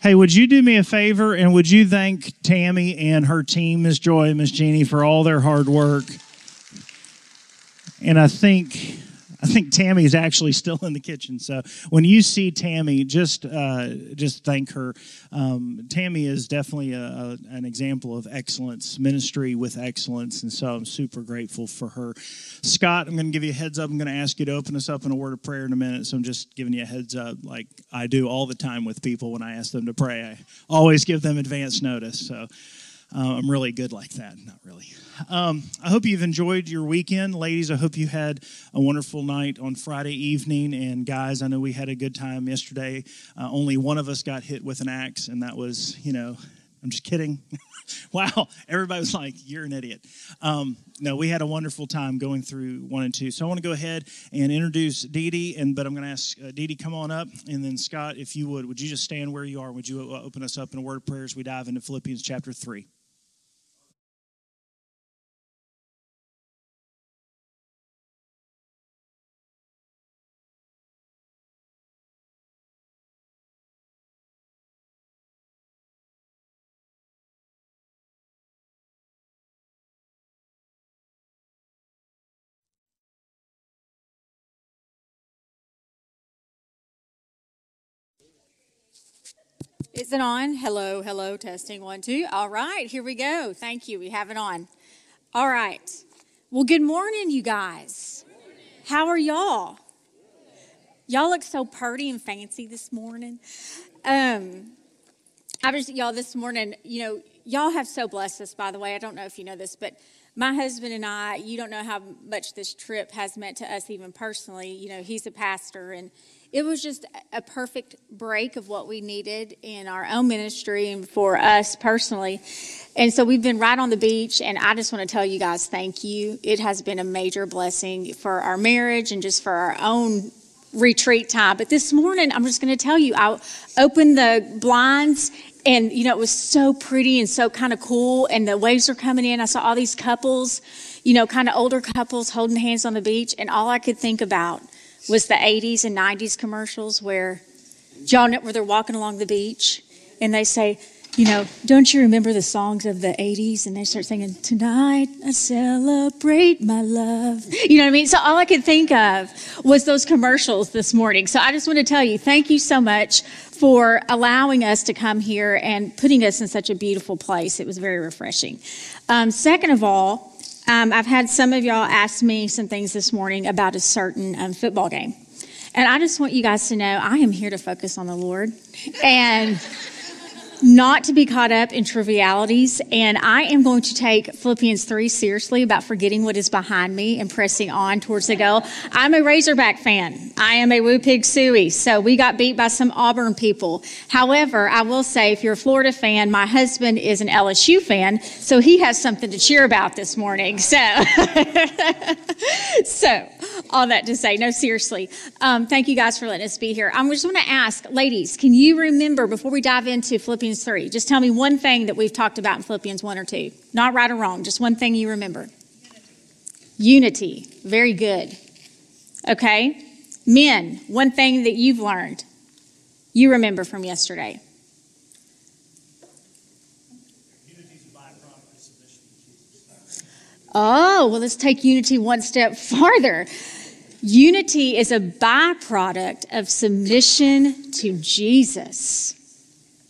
Hey, would you do me a favor and would you thank Tammy and her team, Ms. Joy and Miss Jeannie, for all their hard work? And I think I think Tammy is actually still in the kitchen. So when you see Tammy, just uh, just thank her. Um, Tammy is definitely a, a, an example of excellence, ministry with excellence, and so I'm super grateful for her. Scott, I'm going to give you a heads up. I'm going to ask you to open us up in a word of prayer in a minute. So I'm just giving you a heads up, like I do all the time with people when I ask them to pray. I always give them advance notice. So. Uh, I'm really good like that. Not really. Um, I hope you've enjoyed your weekend. Ladies, I hope you had a wonderful night on Friday evening. And guys, I know we had a good time yesterday. Uh, only one of us got hit with an axe, and that was, you know, I'm just kidding. wow, everybody was like, "You're an idiot." Um, no, we had a wonderful time going through one and two. So I want to go ahead and introduce Dee Dee, and but I'm going to ask uh, Dee Dee come on up, and then Scott, if you would, would you just stand where you are? Would you uh, open us up in a word of prayer as we dive into Philippians chapter three? Is it on? Hello, hello, testing one, two. All right, here we go. Thank you. We have it on. All right. Well, good morning, you guys. How are y'all? Y'all look so purty and fancy this morning. Um, I was, y'all, this morning, you know, y'all have so blessed us, by the way. I don't know if you know this, but my husband and I, you don't know how much this trip has meant to us, even personally. You know, he's a pastor and it was just a perfect break of what we needed in our own ministry and for us personally. And so we've been right on the beach, and I just want to tell you guys thank you. It has been a major blessing for our marriage and just for our own retreat time. But this morning, I'm just going to tell you, I opened the blinds and you know it was so pretty and so kind of cool and the waves were coming in i saw all these couples you know kind of older couples holding hands on the beach and all i could think about was the 80s and 90s commercials where John, where they're walking along the beach and they say, you know, don't you remember the songs of the 80s? And they start singing, Tonight I celebrate my love. You know what I mean? So all I could think of was those commercials this morning. So I just want to tell you, thank you so much for allowing us to come here and putting us in such a beautiful place. It was very refreshing. Um, second of all, um, I've had some of y'all ask me some things this morning about a certain um, football game. And I just want you guys to know I am here to focus on the Lord. And not to be caught up in trivialities. And I am going to take Philippians 3 seriously about forgetting what is behind me and pressing on towards the goal. I'm a Razorback fan. I am a Woo Pig Sooie. So we got beat by some Auburn people. However, I will say if you're a Florida fan, my husband is an LSU fan. So he has something to cheer about this morning. So, so all that to say, no, seriously. Um, thank you guys for letting us be here. I just want to ask, ladies, can you remember before we dive into Philippians Philippians 3. Just tell me one thing that we've talked about in Philippians 1 or 2. Not right or wrong, just one thing you remember. Unity. Very good. Okay. Men, one thing that you've learned, you remember from yesterday. Oh, well, let's take unity one step farther. Unity is a byproduct of submission to Jesus.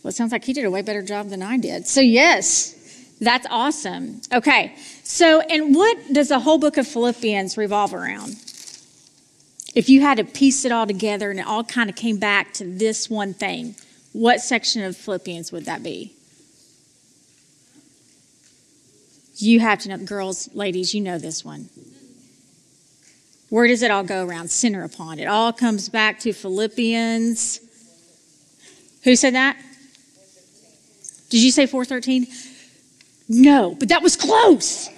Well, it sounds like he did a way better job than I did. So, yes, that's awesome. Okay, so, and what does the whole book of Philippians revolve around? If you had to piece it all together and it all kind of came back to this one thing, what section of Philippians would that be? You have to know, girls, ladies, you know this one. Where does it all go around? Center upon. It all comes back to Philippians. Who said that? Did you say 413? No, but that was close.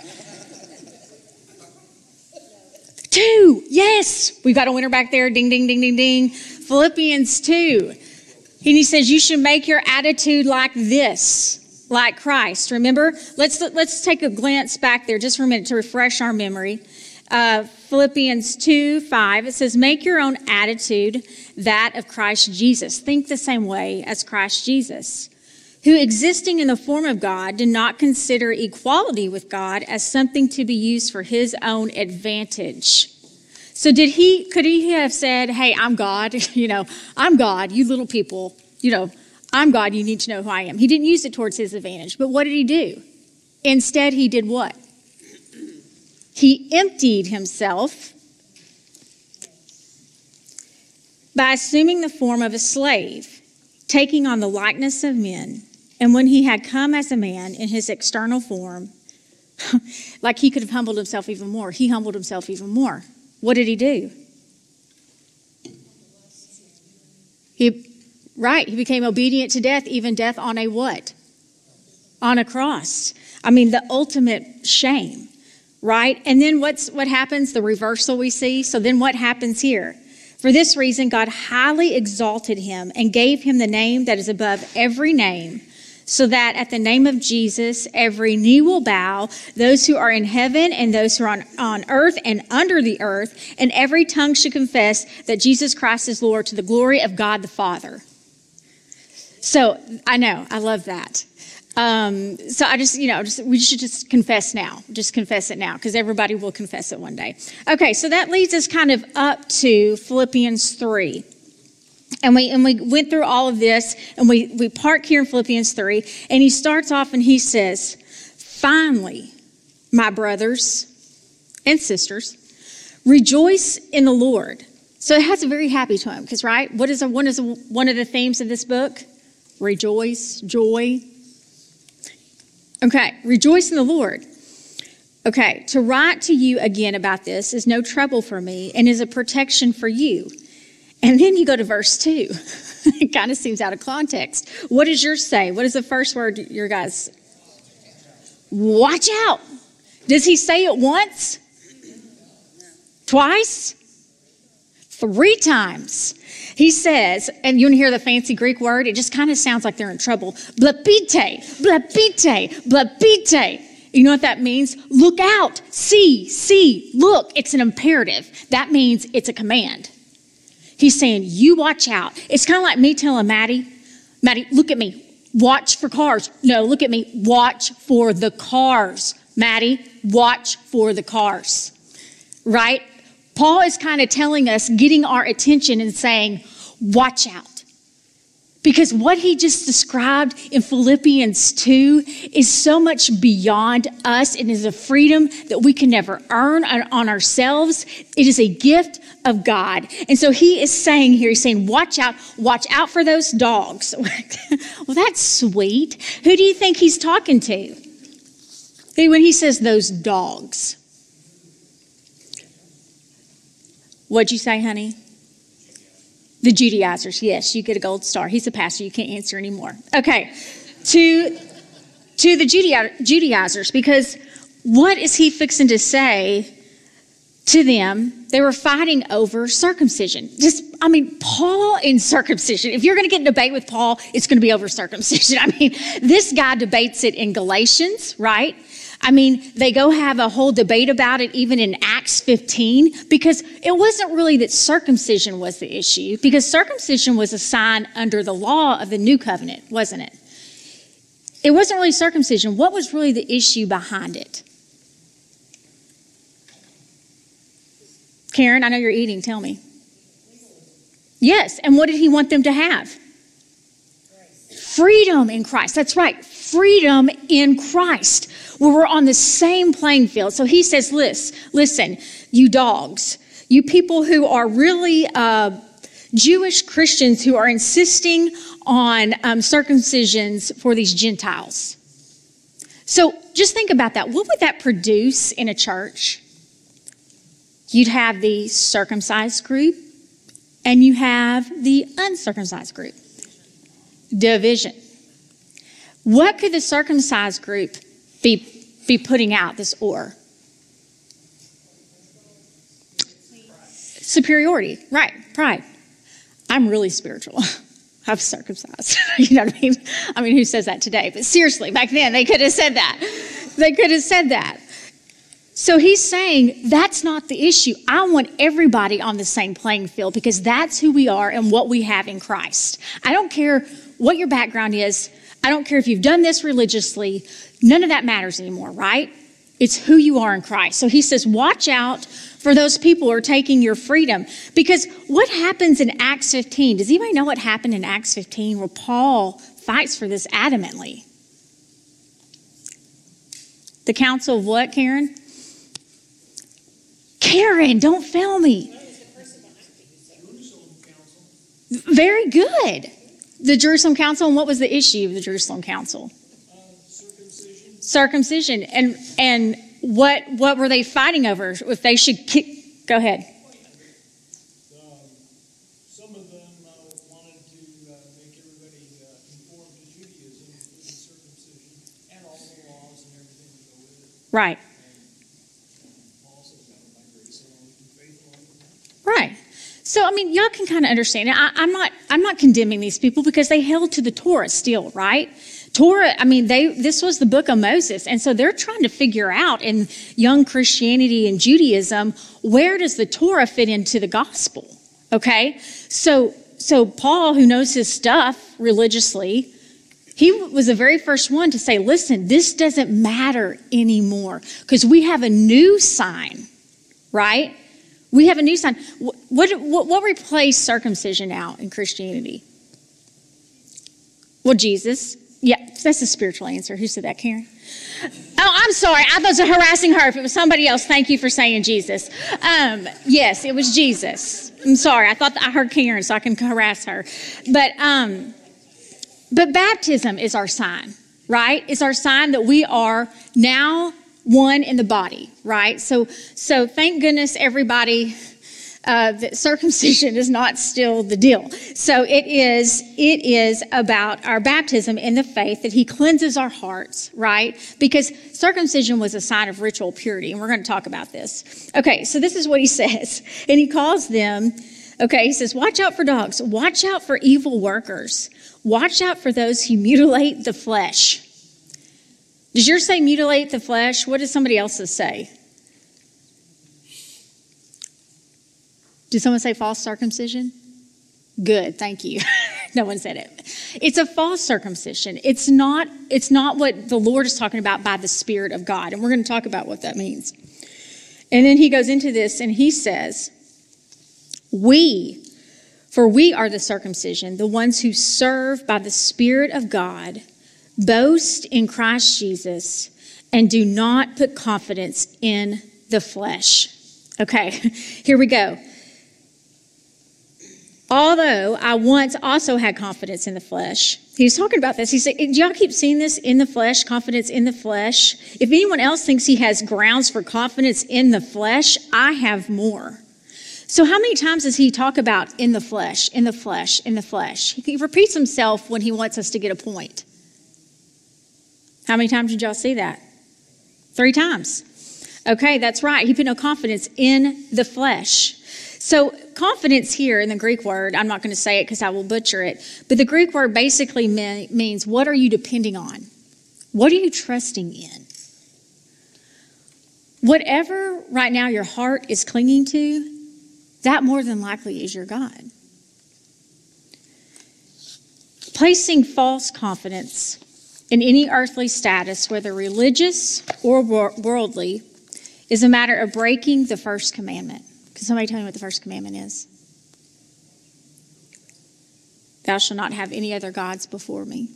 Two, yes. We've got a winner back there. Ding, ding, ding, ding, ding. Philippians 2. And he says, You should make your attitude like this, like Christ. Remember? Let's, let's take a glance back there just for a minute to refresh our memory. uh, Philippians 2 5, it says, Make your own attitude that of Christ Jesus. Think the same way as Christ Jesus, who existing in the form of God did not consider equality with God as something to be used for his own advantage. So did he could he have said, "Hey, I'm God, you know, I'm God, you little people, you know, I'm God, you need to know who I am." He didn't use it towards his advantage. But what did he do? Instead, he did what? He emptied himself by assuming the form of a slave, taking on the likeness of men. And when he had come as a man in his external form, like he could have humbled himself even more, he humbled himself even more. What did he do? He right, he became obedient to death, even death on a what? On a cross. I mean the ultimate shame right? And then what's what happens? The reversal we see. So then what happens here? For this reason, God highly exalted him and gave him the name that is above every name, so that at the name of Jesus, every knee will bow, those who are in heaven and those who are on, on earth and under the earth, and every tongue should confess that Jesus Christ is Lord to the glory of God the Father. So I know, I love that. Um, so I just, you know, just, we should just confess now. Just confess it now because everybody will confess it one day. Okay, so that leads us kind of up to Philippians 3. And we, and we went through all of this and we, we park here in Philippians 3. And he starts off and he says, Finally, my brothers and sisters, rejoice in the Lord. So it has a very happy tone because, right? What is, a, what is a, one of the themes of this book? Rejoice, joy, Okay, rejoice in the Lord. Okay, to write to you again about this is no trouble for me and is a protection for you. And then you go to verse 2. it kind of seems out of context. What does yours say? What is the first word your guys? Watch out. Does he say it once? Twice? Three times. He says, and you want to hear the fancy Greek word? It just kind of sounds like they're in trouble. Blapite, blapite, blapite. You know what that means? Look out, see, see, look. It's an imperative. That means it's a command. He's saying, You watch out. It's kind of like me telling Maddie, Maddie, look at me. Watch for cars. No, look at me. Watch for the cars. Maddie, watch for the cars. Right? Paul is kind of telling us, getting our attention and saying, watch out. Because what he just described in Philippians 2 is so much beyond us. It is a freedom that we can never earn on ourselves. It is a gift of God. And so he is saying here, he's saying, watch out, watch out for those dogs. well, that's sweet. Who do you think he's talking to? See, when he says those dogs. What'd you say, honey? The Judaizers. Yes, you get a gold star. He's a pastor. You can't answer anymore. Okay. To, to the Judaizers, because what is he fixing to say to them? They were fighting over circumcision. Just, I mean, Paul in circumcision. If you're going to get in debate with Paul, it's going to be over circumcision. I mean, this guy debates it in Galatians, right? I mean, they go have a whole debate about it even in Acts 15 because it wasn't really that circumcision was the issue because circumcision was a sign under the law of the new covenant, wasn't it? It wasn't really circumcision. What was really the issue behind it? Karen, I know you're eating. Tell me. Yes. And what did he want them to have? Freedom in Christ. That's right. Freedom in Christ where we're on the same playing field. So he says, listen, listen, you dogs, you people who are really uh, Jewish Christians who are insisting on um, circumcisions for these Gentiles. So just think about that. What would that produce in a church? You'd have the circumcised group and you have the uncircumcised group. Division. What could the circumcised group be, be putting out this or. Superiority, right, pride. I'm really spiritual. I'm circumcised. you know what I mean? I mean, who says that today? But seriously, back then they could have said that. They could have said that. So he's saying that's not the issue. I want everybody on the same playing field because that's who we are and what we have in Christ. I don't care what your background is. I don't care if you've done this religiously. None of that matters anymore, right? It's who you are in Christ. So he says, watch out for those people who are taking your freedom. Because what happens in Acts 15? Does anybody know what happened in Acts 15 where Paul fights for this adamantly? The council of what, Karen? Karen, don't fail me. Very good. The Jerusalem Council, and what was the issue of the Jerusalem Council? Uh, circumcision. Circumcision. And and what what were they fighting over? If they should kick go ahead. Um, some of them uh, wanted to uh, make everybody uh, conform to Judaism with circumcision and all the laws and everything that go with it. Right. And Paul says, "Out of my grace alone, through faith alone." with that." Right. So I mean, y'all can kind of understand. I, I'm not I'm not condemning these people because they held to the Torah still, right? Torah, I mean, they this was the book of Moses, and so they're trying to figure out in young Christianity and Judaism where does the Torah fit into the gospel? Okay, so so Paul, who knows his stuff religiously, he was the very first one to say, "Listen, this doesn't matter anymore because we have a new sign, right? We have a new sign. What what, what replaced circumcision now in Christianity? Well, Jesus." Yeah, that's a spiritual answer. Who said that, Karen? Oh, I'm sorry. I was harassing her. If it was somebody else, thank you for saying Jesus. Um, yes, it was Jesus. I'm sorry. I thought I heard Karen, so I can harass her. But um, but baptism is our sign, right? It's our sign that we are now one in the body, right? So so thank goodness everybody uh, that circumcision is not still the deal. So it is, it is about our baptism in the faith that He cleanses our hearts, right? Because circumcision was a sign of ritual purity, and we're going to talk about this. Okay, so this is what He says, and He calls them. Okay, He says, "Watch out for dogs. Watch out for evil workers. Watch out for those who mutilate the flesh." Does yours say mutilate the flesh? What does somebody else's say? Did someone say false circumcision? Good, thank you. no one said it. It's a false circumcision. It's not it's not what the Lord is talking about by the spirit of God. And we're going to talk about what that means. And then he goes into this and he says, "We for we are the circumcision, the ones who serve by the spirit of God, boast in Christ Jesus, and do not put confidence in the flesh." Okay, here we go. Although I once also had confidence in the flesh. He's talking about this. He said, Do y'all keep seeing this in the flesh, confidence in the flesh? If anyone else thinks he has grounds for confidence in the flesh, I have more. So, how many times does he talk about in the flesh, in the flesh, in the flesh? He repeats himself when he wants us to get a point. How many times did y'all see that? Three times. Okay, that's right. He put no confidence in the flesh. So, confidence here in the Greek word, I'm not going to say it because I will butcher it, but the Greek word basically means what are you depending on? What are you trusting in? Whatever right now your heart is clinging to, that more than likely is your God. Placing false confidence in any earthly status, whether religious or worldly, is a matter of breaking the first commandment. Can somebody tell me what the first commandment is? Thou shalt not have any other gods before me.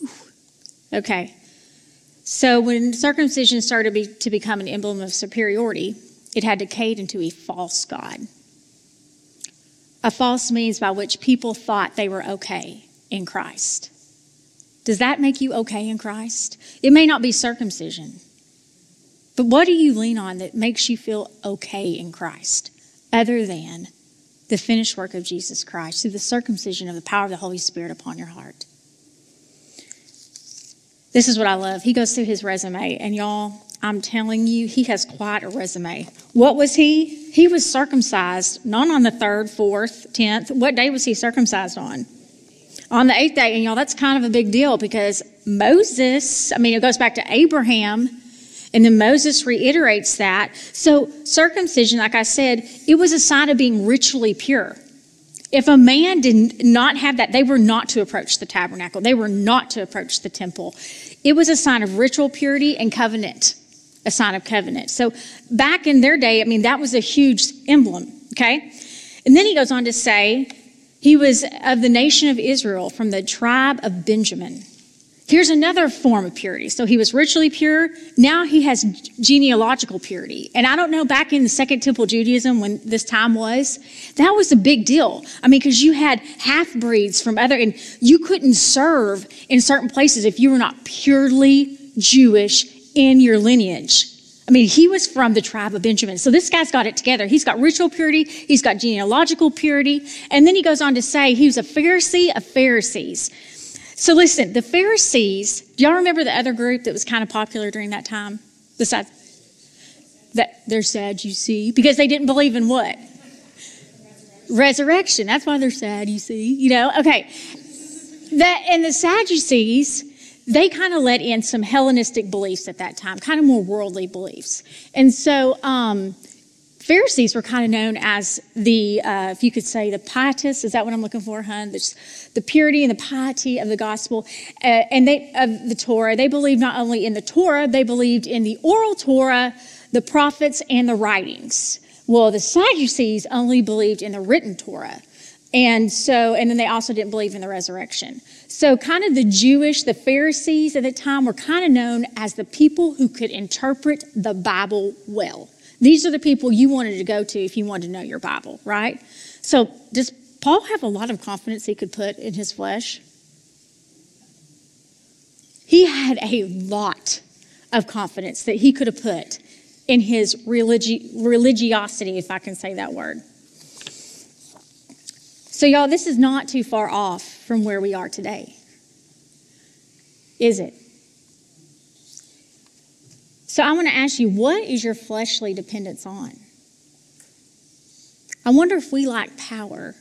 Whew. Okay. So when circumcision started be, to become an emblem of superiority, it had decayed into a false God. A false means by which people thought they were okay in Christ. Does that make you okay in Christ? It may not be circumcision. But what do you lean on that makes you feel okay in Christ other than the finished work of Jesus Christ through the circumcision of the power of the Holy Spirit upon your heart? This is what I love. He goes through his resume, and y'all, I'm telling you, he has quite a resume. What was he? He was circumcised not on the third, fourth, tenth. What day was he circumcised on? On the eighth day. And y'all, that's kind of a big deal because Moses, I mean, it goes back to Abraham And then Moses reiterates that. So, circumcision, like I said, it was a sign of being ritually pure. If a man did not have that, they were not to approach the tabernacle, they were not to approach the temple. It was a sign of ritual purity and covenant, a sign of covenant. So, back in their day, I mean, that was a huge emblem, okay? And then he goes on to say, he was of the nation of Israel from the tribe of Benjamin. Here's another form of purity. So he was ritually pure. Now he has genealogical purity. And I don't know, back in the Second Temple Judaism, when this time was, that was a big deal. I mean, because you had half breeds from other, and you couldn't serve in certain places if you were not purely Jewish in your lineage. I mean, he was from the tribe of Benjamin. So this guy's got it together. He's got ritual purity, he's got genealogical purity. And then he goes on to say he was a Pharisee of Pharisees. So listen, the Pharisees, do y'all remember the other group that was kind of popular during that time? Besides that they're sad, you see, because they didn't believe in what? Resurrection. That's why they're sad, you see. You know, okay. That and the Sadducees, they kind of let in some Hellenistic beliefs at that time, kind of more worldly beliefs. And so um, Pharisees were kind of known as the, uh, if you could say, the pietists. Is that what I'm looking for, hun? The, the purity and the piety of the gospel uh, and they of the Torah. They believed not only in the Torah, they believed in the oral Torah, the prophets, and the writings. Well, the Sadducees only believed in the written Torah. And so, and then they also didn't believe in the resurrection. So, kind of the Jewish, the Pharisees at the time were kind of known as the people who could interpret the Bible well. These are the people you wanted to go to if you wanted to know your Bible, right? So, does Paul have a lot of confidence he could put in his flesh? He had a lot of confidence that he could have put in his religi- religiosity, if I can say that word. So, y'all, this is not too far off from where we are today, is it? So I want to ask you, what is your fleshly dependence on? I wonder if we lack power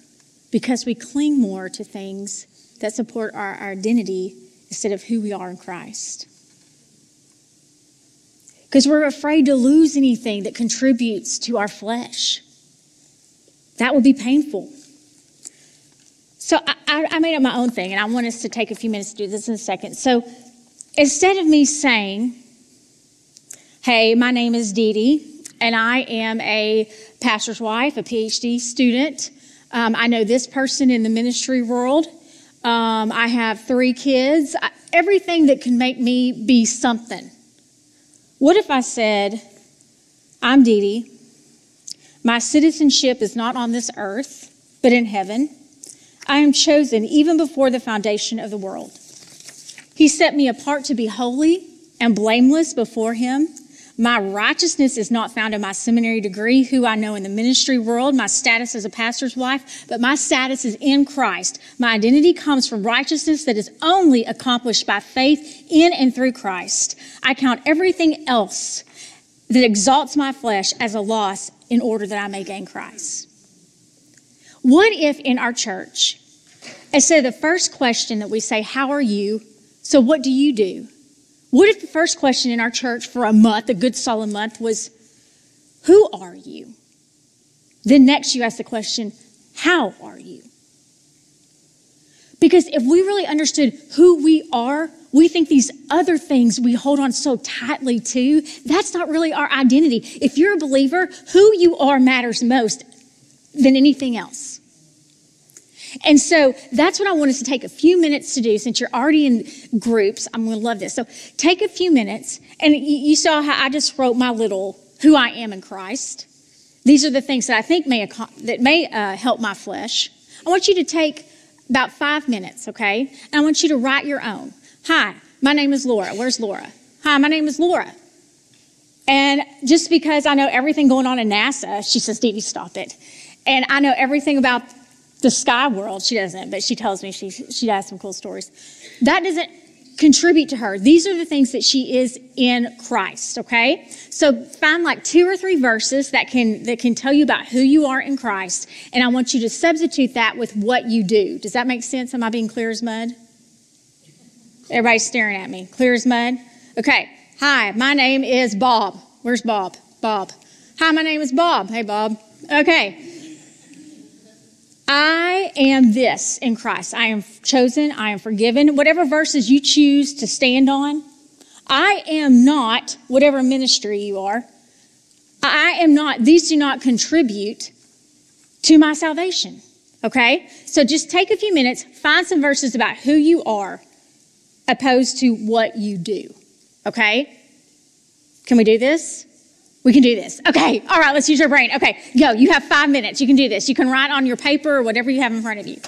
because we cling more to things that support our, our identity instead of who we are in Christ. Because we're afraid to lose anything that contributes to our flesh. That would be painful. So I, I, made up my own thing, and I want us to take a few minutes to do this in a second. So instead of me saying, Hey, my name is Dee Dee, and I am a pastor's wife, a PhD student. Um, I know this person in the ministry world. Um, I have three kids. I, everything that can make me be something. What if I said, I'm Dee Dee. My citizenship is not on this earth, but in heaven. I am chosen even before the foundation of the world. He set me apart to be holy and blameless before Him. My righteousness is not found in my seminary degree, who I know in the ministry world, my status as a pastor's wife, but my status is in Christ. My identity comes from righteousness that is only accomplished by faith in and through Christ. I count everything else that exalts my flesh as a loss in order that I may gain Christ. What if in our church, instead of the first question that we say, How are you? So what do you do? What if the first question in our church for a month, a good solid month, was, Who are you? Then next you ask the question, How are you? Because if we really understood who we are, we think these other things we hold on so tightly to, that's not really our identity. If you're a believer, who you are matters most than anything else. And so that's what I want us to take a few minutes to do since you're already in groups. I'm going to love this. So take a few minutes, and you saw how I just wrote my little who I am in Christ. These are the things that I think may that may uh, help my flesh. I want you to take about five minutes, okay? And I want you to write your own. Hi, my name is Laura. Where's Laura? Hi, my name is Laura. And just because I know everything going on in NASA, she says, Dee Dee, stop it. And I know everything about the sky world. She doesn't, but she tells me she, she has some cool stories. That doesn't contribute to her. These are the things that she is in Christ, okay? So find like two or three verses that can that can tell you about who you are in Christ, and I want you to substitute that with what you do. Does that make sense? Am I being clear as mud? Everybody's staring at me. Clear as mud? Okay. Hi, my name is Bob. Where's Bob? Bob. Hi, my name is Bob. Hey, Bob. Okay. I am this in Christ. I am chosen. I am forgiven. Whatever verses you choose to stand on, I am not whatever ministry you are. I am not, these do not contribute to my salvation. Okay? So just take a few minutes, find some verses about who you are opposed to what you do. Okay? Can we do this? We can do this. Okay. All right. Let's use your brain. Okay. Go. You have five minutes. You can do this. You can write on your paper or whatever you have in front of you.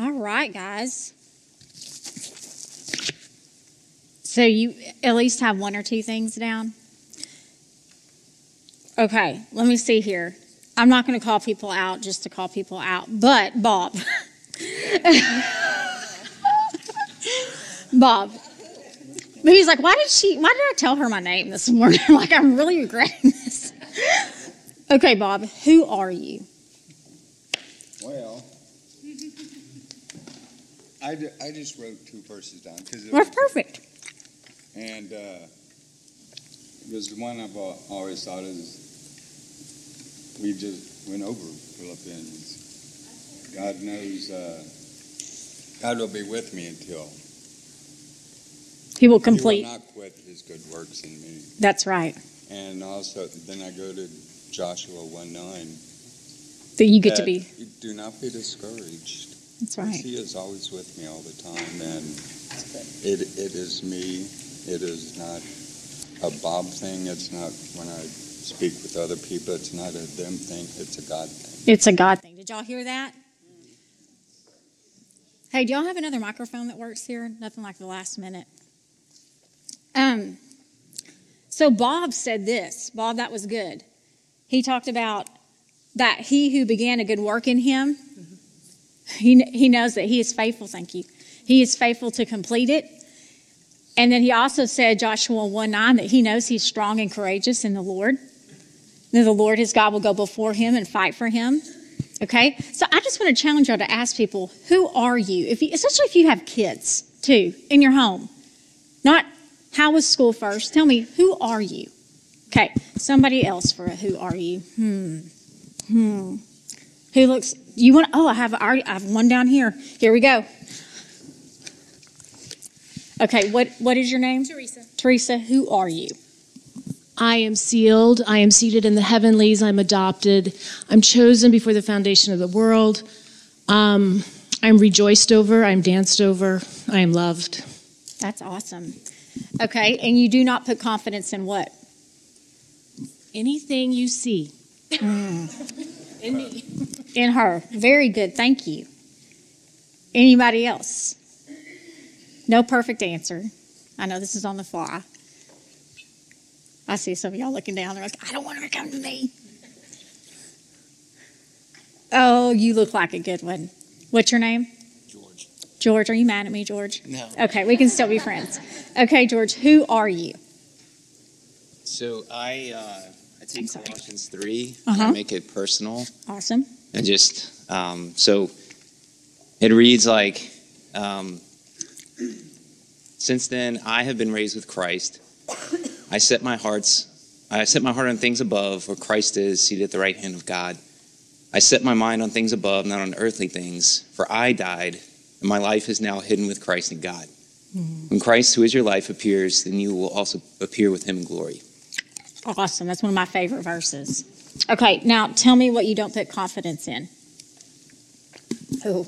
All right, guys. So you at least have one or two things down? Okay, let me see here. I'm not going to call people out just to call people out, but Bob. Bob. But he's like, why did she, why did I tell her my name this morning? like, I'm really regretting this. okay, Bob, who are you? Well, I, I just wrote two verses down because it That's was, perfect. and uh, it was the one I've al- always thought is we just went over Philippians. God knows, uh, God will be with me until He will complete. He will not quit His good works in me. That's right. And also, then I go to Joshua one nine. That you get to be. Do not be discouraged. That's right. He is always with me all the time, and it it is me. It is not a Bob thing. It's not when I speak with other people. It's not a them thing. It's a God thing. It's a God thing. Did y'all hear that? Hey, do y'all have another microphone that works here? Nothing like the last minute. Um, so Bob said this. Bob, that was good. He talked about that he who began a good work in him, he, he knows that he is faithful. Thank you. He is faithful to complete it. And then he also said, Joshua 1 9, that he knows he's strong and courageous in the Lord. That the Lord his God will go before him and fight for him. Okay? So I just want to challenge y'all to ask people, who are you? If you especially if you have kids too in your home. Not how was school first? Tell me, who are you? Okay, somebody else for a who are you? Hmm. Hmm. Who looks you want oh I have I already I have one down here. Here we go. Okay, what what is your name? Teresa. Teresa, who are you? I am sealed. I am seated in the heavenlies. I'm adopted. I'm chosen before the foundation of the world. Um, I'm rejoiced over. I'm danced over. I am loved. That's awesome. Okay, and you do not put confidence in what? Anything you see Hmm. in me. In her. Very good. Thank you. Anybody else? No perfect answer. I know this is on the fly. I see some of y'all looking down. They're like, I don't want her to come to me. Oh, you look like a good one. What's your name? George. George. Are you mad at me, George? No. Okay, we can still be friends. Okay, George, who are you? So I uh, I take. Colossians three Uh-huh. and I make it personal Awesome. And just um, so it reads like um, since then I have been raised with Christ. I set my hearts I set my heart on things above where Christ is seated at the right hand of God. I set my mind on things above, not on earthly things, for I died, and my life is now hidden with Christ in God. When Christ, who is your life, appears, then you will also appear with him in glory. Awesome. That's one of my favorite verses. Okay, now tell me what you don't put confidence in. Oh,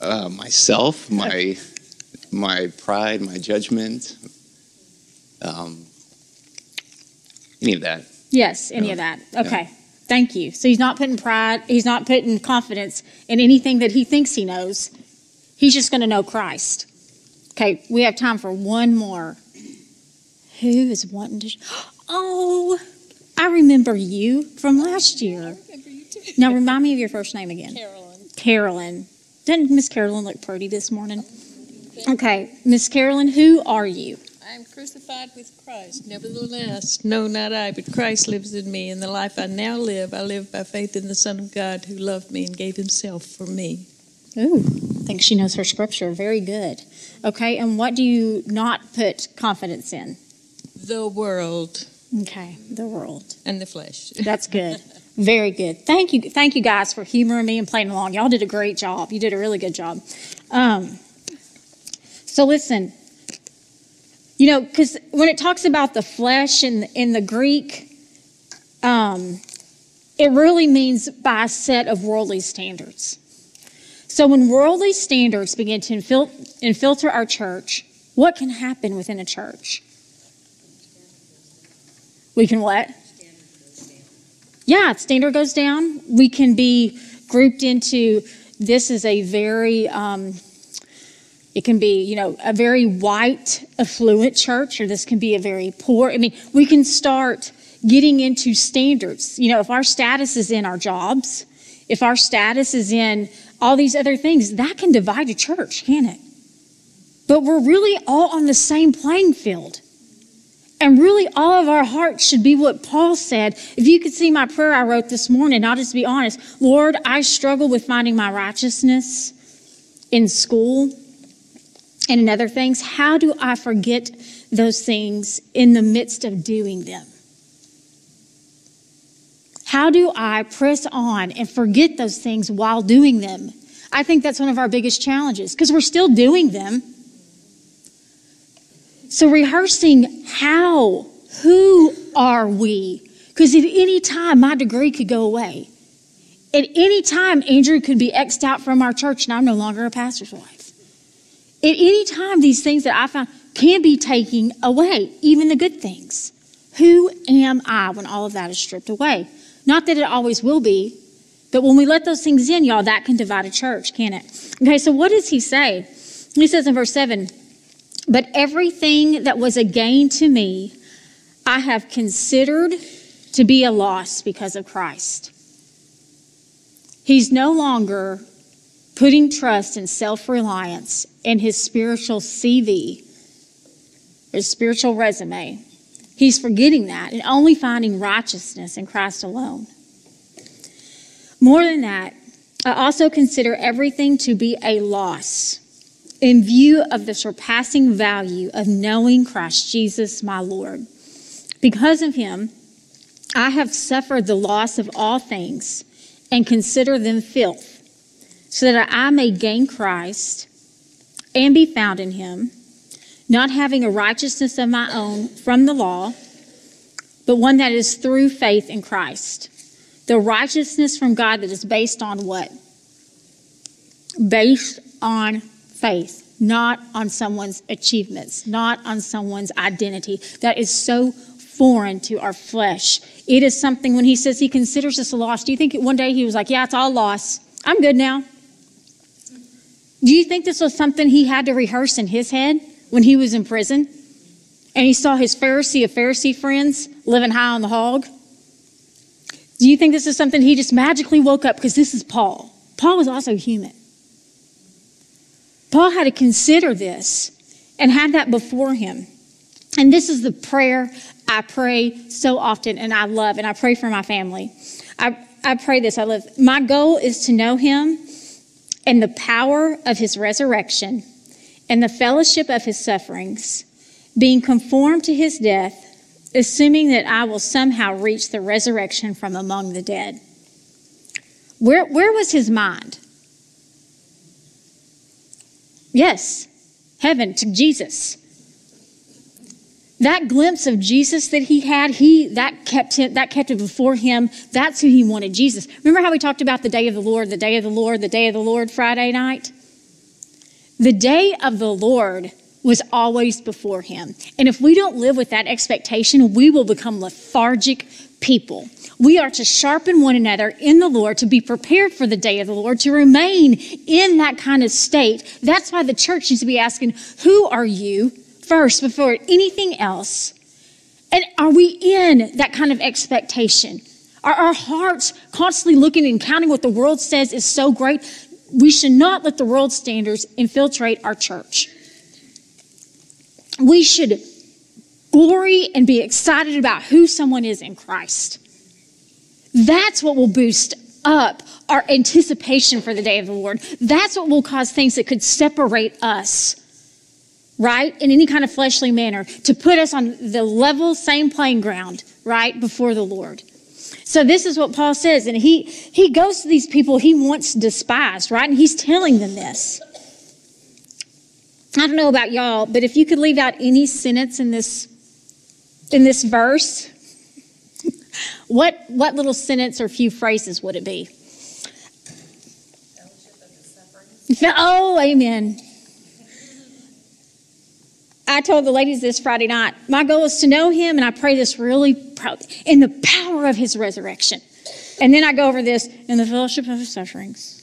uh, myself, my my pride, my judgment, um, any of that. yes, any of that. Okay, thank you. So he's not putting pride, he's not putting confidence in anything that he thinks he knows. He's just going to know Christ. Okay, we have time for one more. Who is wanting to? Oh, I remember you from last year. Now remind me of your first name again. Carolyn. Carolyn. Didn't Miss Carolyn look pretty this morning? Okay, Miss Carolyn, who are you? I am crucified with Christ. Nevertheless, no, not I, but Christ lives in me. And the life I now live, I live by faith in the Son of God who loved me and gave himself for me. Ooh, I think she knows her scripture. Very good. Okay, and what do you not put confidence in? The world Okay, the world. and the flesh. That's good. Very good. Thank you, thank you guys for humoring me and playing along. Y'all did a great job. You did a really good job. Um, so listen, you know, because when it talks about the flesh in in the Greek, um, it really means by a set of worldly standards. So when worldly standards begin to infil- infiltrate our church, what can happen within a church? We can what? Yeah, standard goes down. We can be grouped into this is a very, um, it can be, you know, a very white, affluent church, or this can be a very poor. I mean, we can start getting into standards. You know, if our status is in our jobs, if our status is in all these other things, that can divide a church, can it? But we're really all on the same playing field. And really, all of our hearts should be what Paul said. If you could see my prayer I wrote this morning, I'll just be honest. Lord, I struggle with finding my righteousness in school and in other things. How do I forget those things in the midst of doing them? How do I press on and forget those things while doing them? I think that's one of our biggest challenges because we're still doing them. So, rehearsing how, who are we? Because at any time, my degree could go away. At any time, Andrew could be X'd out from our church and I'm no longer a pastor's wife. At any time, these things that I found can be taken away, even the good things. Who am I when all of that is stripped away? Not that it always will be, but when we let those things in, y'all, that can divide a church, can it? Okay, so what does he say? He says in verse 7 But everything that was a gain to me, I have considered to be a loss because of Christ. He's no longer putting trust in self reliance in his spiritual CV, his spiritual resume. He's forgetting that and only finding righteousness in Christ alone. More than that, I also consider everything to be a loss in view of the surpassing value of knowing Christ Jesus, my Lord. Because of him, I have suffered the loss of all things and consider them filth, so that I may gain Christ and be found in him not having a righteousness of my own from the law, but one that is through faith in Christ. The righteousness from God that is based on what? Based on faith, not on someone's achievements, not on someone's identity. That is so foreign to our flesh. It is something when he says he considers us a loss. Do you think one day he was like, Yeah, it's all loss. I'm good now. Do you think this was something he had to rehearse in his head? when he was in prison and he saw his Pharisee of Pharisee friends living high on the hog? Do you think this is something he just magically woke up? Because this is Paul. Paul was also human. Paul had to consider this and had that before him. And this is the prayer I pray so often and I love, and I pray for my family. I, I pray this. I live. My goal is to know him and the power of his resurrection and the fellowship of his sufferings, being conformed to his death, assuming that I will somehow reach the resurrection from among the dead. Where, where was his mind? Yes, heaven to Jesus. That glimpse of Jesus that he had, he that kept him that kept it before him. That's who he wanted, Jesus. Remember how we talked about the day of the Lord, the day of the Lord, the day of the Lord Friday night? The day of the Lord was always before him. And if we don't live with that expectation, we will become lethargic people. We are to sharpen one another in the Lord, to be prepared for the day of the Lord, to remain in that kind of state. That's why the church needs to be asking, Who are you first before anything else? And are we in that kind of expectation? Are our hearts constantly looking and counting what the world says is so great? we should not let the world standards infiltrate our church. We should glory and be excited about who someone is in Christ. That's what will boost up our anticipation for the day of the Lord. That's what will cause things that could separate us, right, in any kind of fleshly manner, to put us on the level, same playing ground, right, before the Lord. So this is what Paul says, and he he goes to these people he once despised, right? And he's telling them this. I don't know about y'all, but if you could leave out any sentence in this in this verse, what what little sentence or few phrases would it be? Oh, amen. I told the ladies this Friday night. My goal is to know him, and I pray this really proud in the power of his resurrection. And then I go over this in the fellowship of his sufferings.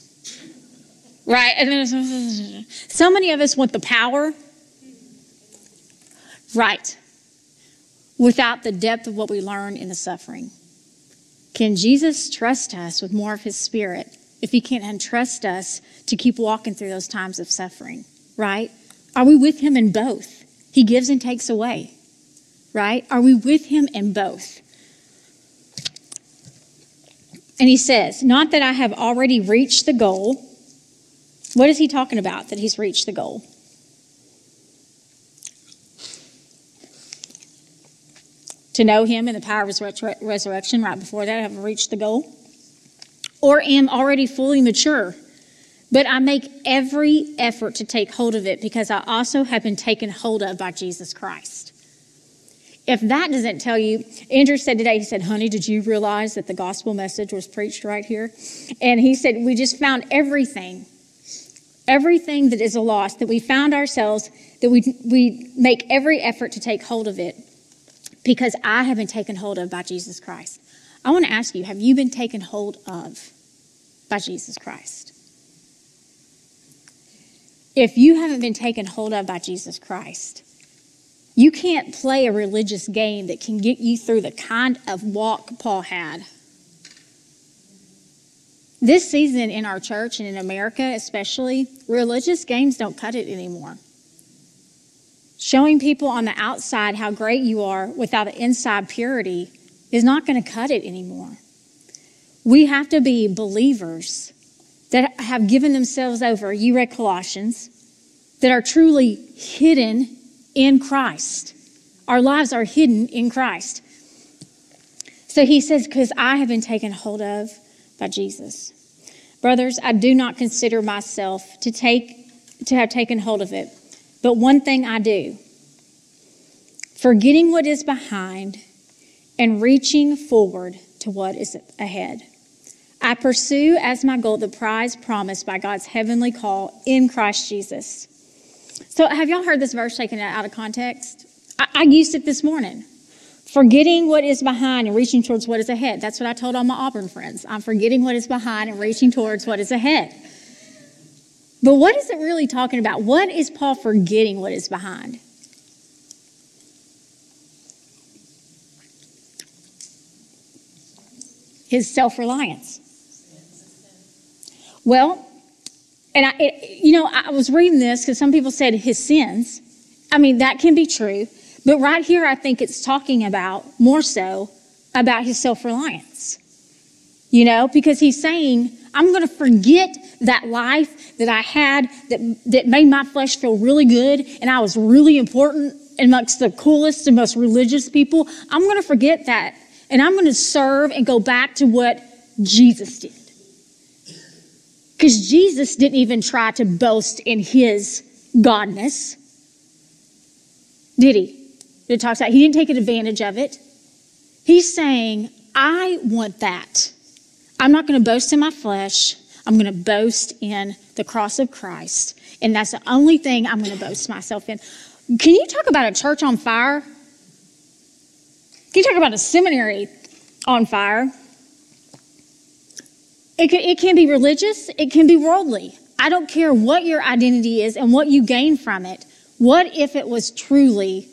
Right? And then so many of us want the power. Right. Without the depth of what we learn in the suffering. Can Jesus trust us with more of his spirit if he can't entrust us to keep walking through those times of suffering? Right? Are we with him in both? He gives and takes away. Right? Are we with him in both? And he says, Not that I have already reached the goal. What is he talking about that he's reached the goal? To know him in the power of his resurrection, right before that, I have reached the goal. Or am already fully mature. But I make every effort to take hold of it because I also have been taken hold of by Jesus Christ. If that doesn't tell you, Andrew said today, he said, Honey, did you realize that the gospel message was preached right here? And he said, We just found everything, everything that is a loss, that we found ourselves, that we, we make every effort to take hold of it because I have been taken hold of by Jesus Christ. I want to ask you, have you been taken hold of by Jesus Christ? If you haven't been taken hold of by Jesus Christ, you can't play a religious game that can get you through the kind of walk Paul had. This season in our church and in America, especially, religious games don't cut it anymore. Showing people on the outside how great you are without the inside purity is not going to cut it anymore. We have to be believers that have given themselves over, you read Colossians, that are truly hidden in Christ. Our lives are hidden in Christ. So he says, Because I have been taken hold of by Jesus. Brothers, I do not consider myself to take to have taken hold of it. But one thing I do, forgetting what is behind and reaching forward to what is ahead. I pursue as my goal the prize promised by God's heavenly call in Christ Jesus. So, have y'all heard this verse taken out of context? I, I used it this morning. Forgetting what is behind and reaching towards what is ahead. That's what I told all my Auburn friends. I'm forgetting what is behind and reaching towards what is ahead. But what is it really talking about? What is Paul forgetting what is behind? His self reliance. Well, and I, it, you know, I was reading this because some people said his sins. I mean, that can be true. But right here, I think it's talking about more so about his self reliance. You know, because he's saying, I'm going to forget that life that I had that, that made my flesh feel really good and I was really important amongst the coolest and most religious people. I'm going to forget that and I'm going to serve and go back to what Jesus did. Because Jesus didn't even try to boast in his godness, did he? It talks about he didn't take advantage of it. He's saying, I want that. I'm not going to boast in my flesh. I'm going to boast in the cross of Christ. And that's the only thing I'm going to boast myself in. Can you talk about a church on fire? Can you talk about a seminary on fire? It can, it can be religious, it can be worldly. I don't care what your identity is and what you gain from it. What if it was truly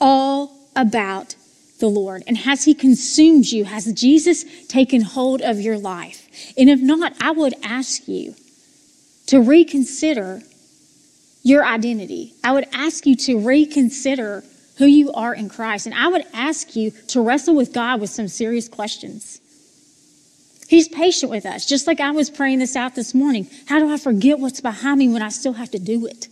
all about the Lord? And has He consumed you? Has Jesus taken hold of your life? And if not, I would ask you to reconsider your identity. I would ask you to reconsider who you are in Christ. And I would ask you to wrestle with God with some serious questions. He's patient with us, just like I was praying this out this morning. How do I forget what's behind me when I still have to do it?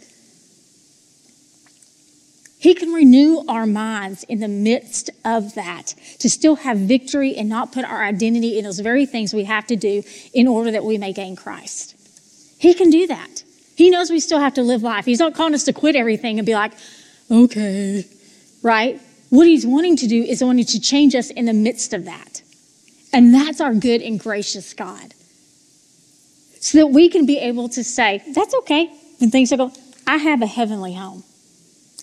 He can renew our minds in the midst of that to still have victory and not put our identity in those very things we have to do in order that we may gain Christ. He can do that. He knows we still have to live life. He's not calling us to quit everything and be like, okay, right? What he's wanting to do is wanting to change us in the midst of that. And that's our good and gracious God. So that we can be able to say, that's okay. When things are going, I have a heavenly home.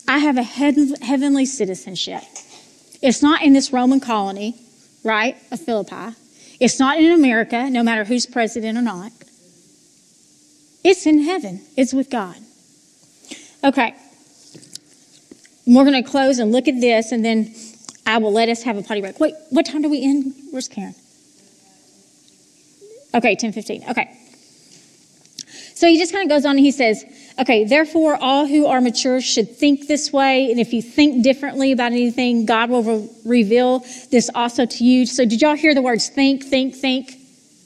I have a heavenly citizenship. It's not in this Roman colony, right, of Philippi. It's not in America, no matter who's president or not. It's in heaven, it's with God. Okay. We're going to close and look at this, and then I will let us have a potty break. Wait, what time do we end? Where's Karen? Okay, 10:15. Okay. So he just kind of goes on and he says, okay, therefore all who are mature should think this way, and if you think differently about anything, God will re- reveal this also to you. So did y'all hear the words think, think, think?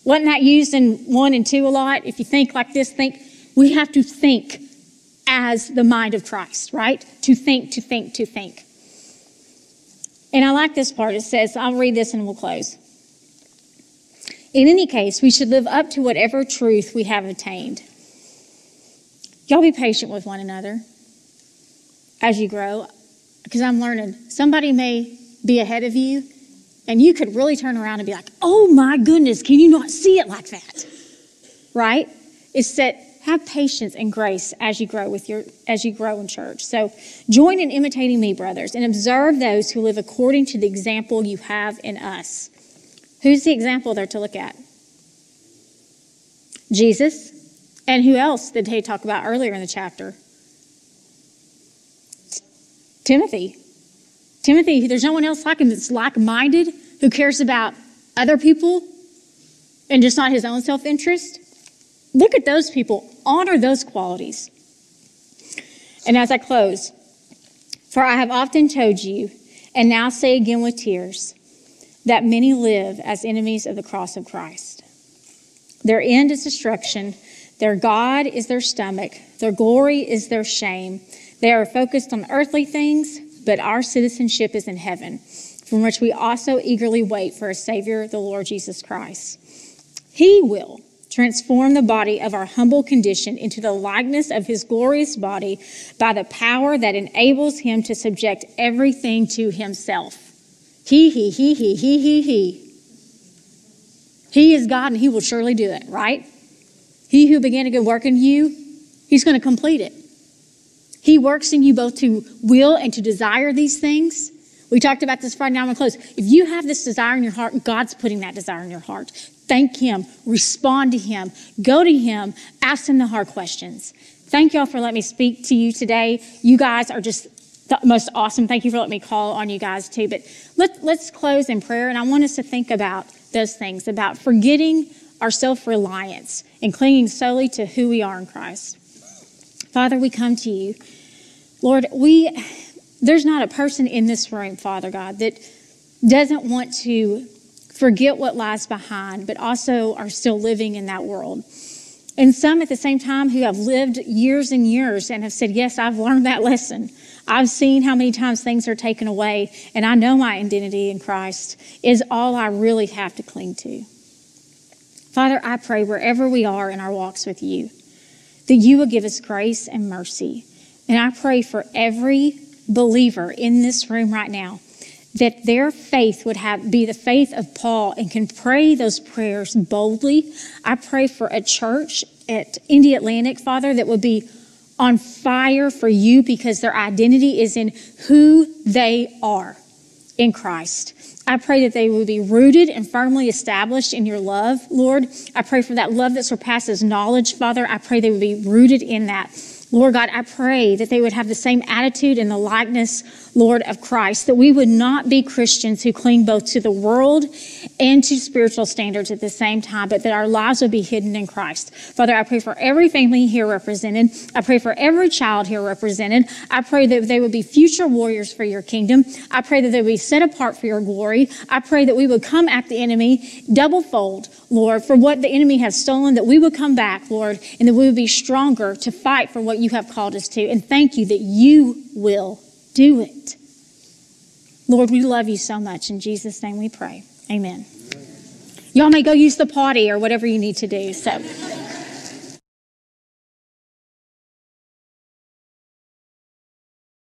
Wasn't that used in 1 and 2 a lot? If you think like this, think. We have to think as the mind of Christ, right? To think, to think, to think. And I like this part. It says, I'll read this and we'll close. In any case, we should live up to whatever truth we have attained. Y'all be patient with one another as you grow, because I'm learning. Somebody may be ahead of you, and you could really turn around and be like, oh my goodness, can you not see it like that? Right? It's that have patience and grace as you grow with your as you grow in church. So join in imitating me, brothers, and observe those who live according to the example you have in us. Who's the example there to look at? Jesus. And who else did he talk about earlier in the chapter? Timothy. Timothy, there's no one else like him that's like minded, who cares about other people and just not his own self interest. Look at those people, honor those qualities. And as I close, for I have often told you, and now say again with tears, that many live as enemies of the cross of Christ. Their end is destruction, their God is their stomach, their glory is their shame. They are focused on earthly things, but our citizenship is in heaven, from which we also eagerly wait for a Savior, the Lord Jesus Christ. He will transform the body of our humble condition into the likeness of his glorious body by the power that enables him to subject everything to himself. He, he, he, he, he, he, he. He is God and he will surely do it, right? He who began a good work in you, he's going to complete it. He works in you both to will and to desire these things. We talked about this Friday night on close. If you have this desire in your heart, God's putting that desire in your heart. Thank Him, respond to Him, go to Him, ask Him the hard questions. Thank y'all for letting me speak to you today. You guys are just the most awesome. Thank you for letting me call on you guys too. But let, let's close in prayer, and I want us to think about those things about forgetting our self reliance and clinging solely to who we are in Christ. Father, we come to you. Lord, we there's not a person in this room, Father God, that doesn't want to forget what lies behind, but also are still living in that world. And some at the same time who have lived years and years and have said, Yes, I've learned that lesson. I've seen how many times things are taken away, and I know my identity in Christ is all I really have to cling to. Father, I pray wherever we are in our walks with you, that you will give us grace and mercy. And I pray for every believer in this room right now that their faith would have be the faith of Paul and can pray those prayers boldly. I pray for a church at Indialantic, Father, that would be on fire for you because their identity is in who they are in Christ. I pray that they will be rooted and firmly established in your love, Lord. I pray for that love that surpasses knowledge, Father. I pray they will be rooted in that. Lord God, I pray that they would have the same attitude and the likeness, Lord, of Christ, that we would not be Christians who cling both to the world and to spiritual standards at the same time, but that our lives would be hidden in Christ. Father, I pray for every family here represented. I pray for every child here represented. I pray that they would be future warriors for your kingdom. I pray that they would be set apart for your glory. I pray that we would come at the enemy double fold, Lord, for what the enemy has stolen, that we would come back, Lord, and that we would be stronger to fight for what you have called us to. And thank you that you will do it. Lord, we love you so much. In Jesus' name we pray. Amen. Y'all may go use the potty or whatever you need to do. So.